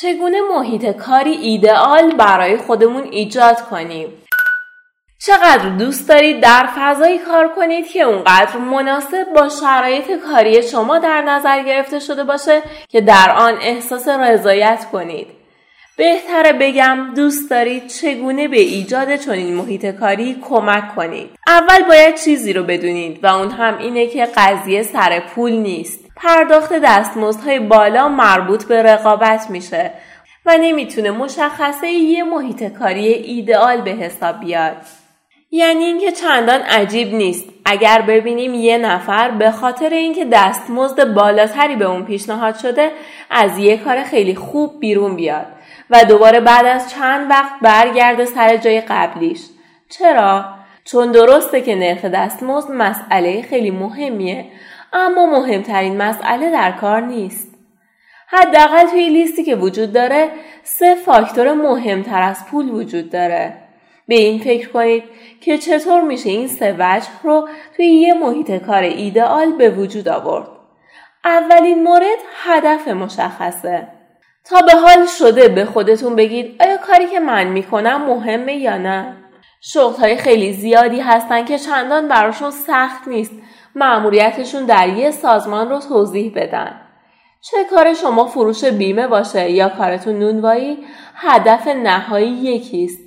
چگونه محیط کاری ایدئال برای خودمون ایجاد کنیم؟ چقدر دوست دارید در فضایی کار کنید که اونقدر مناسب با شرایط کاری شما در نظر گرفته شده باشه که در آن احساس رضایت کنید؟ بهتره بگم دوست دارید چگونه به ایجاد چنین محیط کاری کمک کنید؟ اول باید چیزی رو بدونید و اون هم اینه که قضیه سر پول نیست. پرداخت دستمزدهای بالا مربوط به رقابت میشه و نمی‌تونه مشخصه یه محیط کاری ایدئال به حساب بیاد. یعنی اینکه چندان عجیب نیست. اگر ببینیم یه نفر به خاطر اینکه دستمزد بالاتری به اون پیشنهاد شده از یه کار خیلی خوب بیرون بیاد و دوباره بعد از چند وقت برگرده سر جای قبلیش. چرا؟ چون درسته که نرخ دستمزد مسئله خیلی مهمیه. اما مهمترین مسئله در کار نیست حداقل توی لیستی که وجود داره سه فاکتور مهمتر از پول وجود داره به این فکر کنید که چطور میشه این سه وجه رو توی یه محیط کار ایدئال به وجود آورد. اولین مورد هدف مشخصه. تا به حال شده به خودتون بگید آیا کاری که من می‌کنم مهمه یا نه؟ شغل های خیلی زیادی هستن که چندان براشون سخت نیست معمولیتشون در یه سازمان رو توضیح بدن. چه کار شما فروش بیمه باشه یا کارتون نونوایی هدف نهایی یکیست.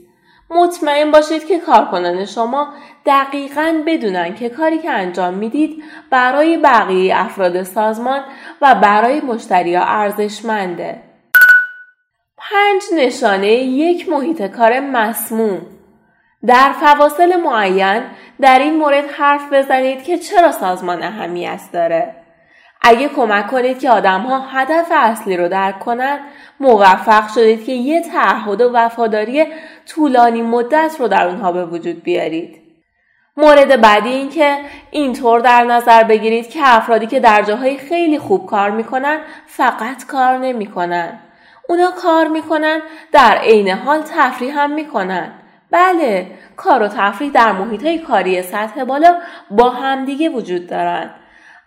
مطمئن باشید که کارکنان شما دقیقا بدونن که کاری که انجام می‌دید برای بقیه افراد سازمان و برای مشتری ارزشمنده. پنج نشانه یک محیط کار مسموم در فواصل معین در این مورد حرف بزنید که چرا سازمان اهمیت داره. اگه کمک کنید که آدم ها هدف اصلی رو درک کنند موفق شدید که یه تعهد و وفاداری طولانی مدت رو در اونها به وجود بیارید. مورد بعدی این که اینطور در نظر بگیرید که افرادی که در جاهای خیلی خوب کار می‌کنن فقط کار نمی‌کنن. اونا کار می‌کنن در عین حال تفریح هم می‌کنن. بله کار و تفریح در محیط کاری سطح بالا با همدیگه وجود دارند.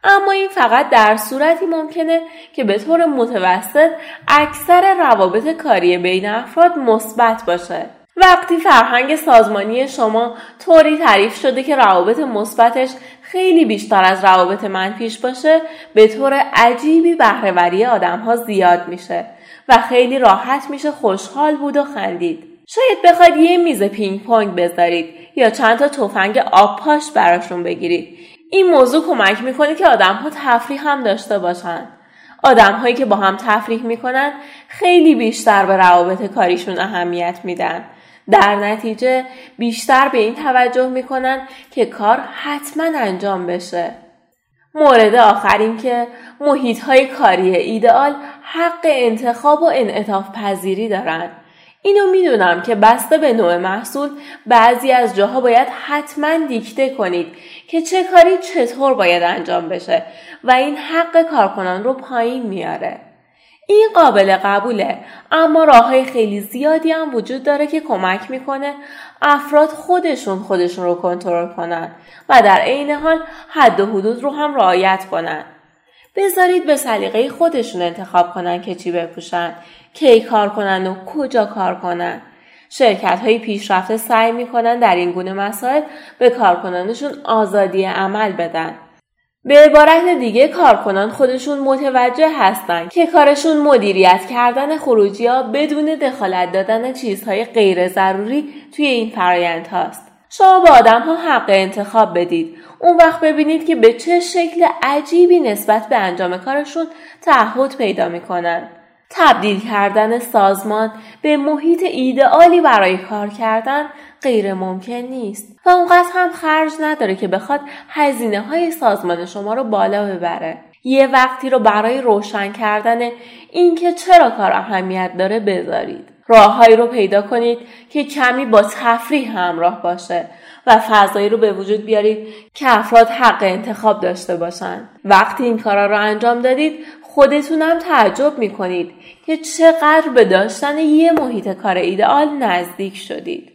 اما این فقط در صورتی ممکنه که به طور متوسط اکثر روابط کاری بین افراد مثبت باشه وقتی فرهنگ سازمانی شما طوری تعریف شده که روابط مثبتش خیلی بیشتر از روابط منفیش باشه به طور عجیبی بهرهوری آدم ها زیاد میشه و خیلی راحت میشه خوشحال بود و خندید شاید بخواید یه میز پینگ پونگ بذارید یا چند تا تفنگ آب پاش براشون بگیرید این موضوع کمک می‌کنه که آدم ها تفریح هم داشته باشن. آدم هایی که با هم تفریح می‌کنن خیلی بیشتر به روابط کاریشون اهمیت میدن. در نتیجه بیشتر به این توجه می‌کنن که کار حتما انجام بشه. مورد آخر این که محیط های کاری ایدئال حق انتخاب و انعطاف پذیری دارند. اینو می‌دونم که بسته به نوع محصول بعضی از جاها باید حتما دیکته کنید که چه کاری چطور باید انجام بشه و این حق کارکنان رو پایین میاره. این قابل قبوله اما راه های خیلی زیادی هم وجود داره که کمک می‌کنه افراد خودشون خودشون رو کنترل کنن و در عین حال حد و حدود رو هم رعایت کنن. بذارید به سلیقه خودشون انتخاب کنن که چی بپوشن کی کار کنن و کجا کار کنن شرکت های پیشرفته سعی می‌کنن در این گونه مسائل به کارکنانشون آزادی عمل بدن به عبارت دیگه کارکنان خودشون متوجه هستند که کارشون مدیریت کردن خروجی ها بدون دخالت دادن چیزهای غیر ضروری توی این فرایند هاست. شما به آدم ها حق انتخاب بدید. اون وقت ببینید که به چه شکل عجیبی نسبت به انجام کارشون تعهد پیدا می‌کنن. تبدیل کردن سازمان به محیط ایدئالی برای کار کردن غیر ممکن نیست و اونقدر هم خرج نداره که بخواد هزینه های سازمان شما رو بالا ببره. یه وقتی رو برای روشن کردن اینکه چرا کار اهمیت داره بذارید. راههایی رو پیدا کنید که کمی با تفریح همراه باشه و فضایی رو به وجود بیارید که افراد حق انتخاب داشته باشند. وقتی این کارا رو انجام دادید خودتونم تعجب می‌کنید که چقدر به داشتن یه محیط کار ایدئال نزدیک شدید.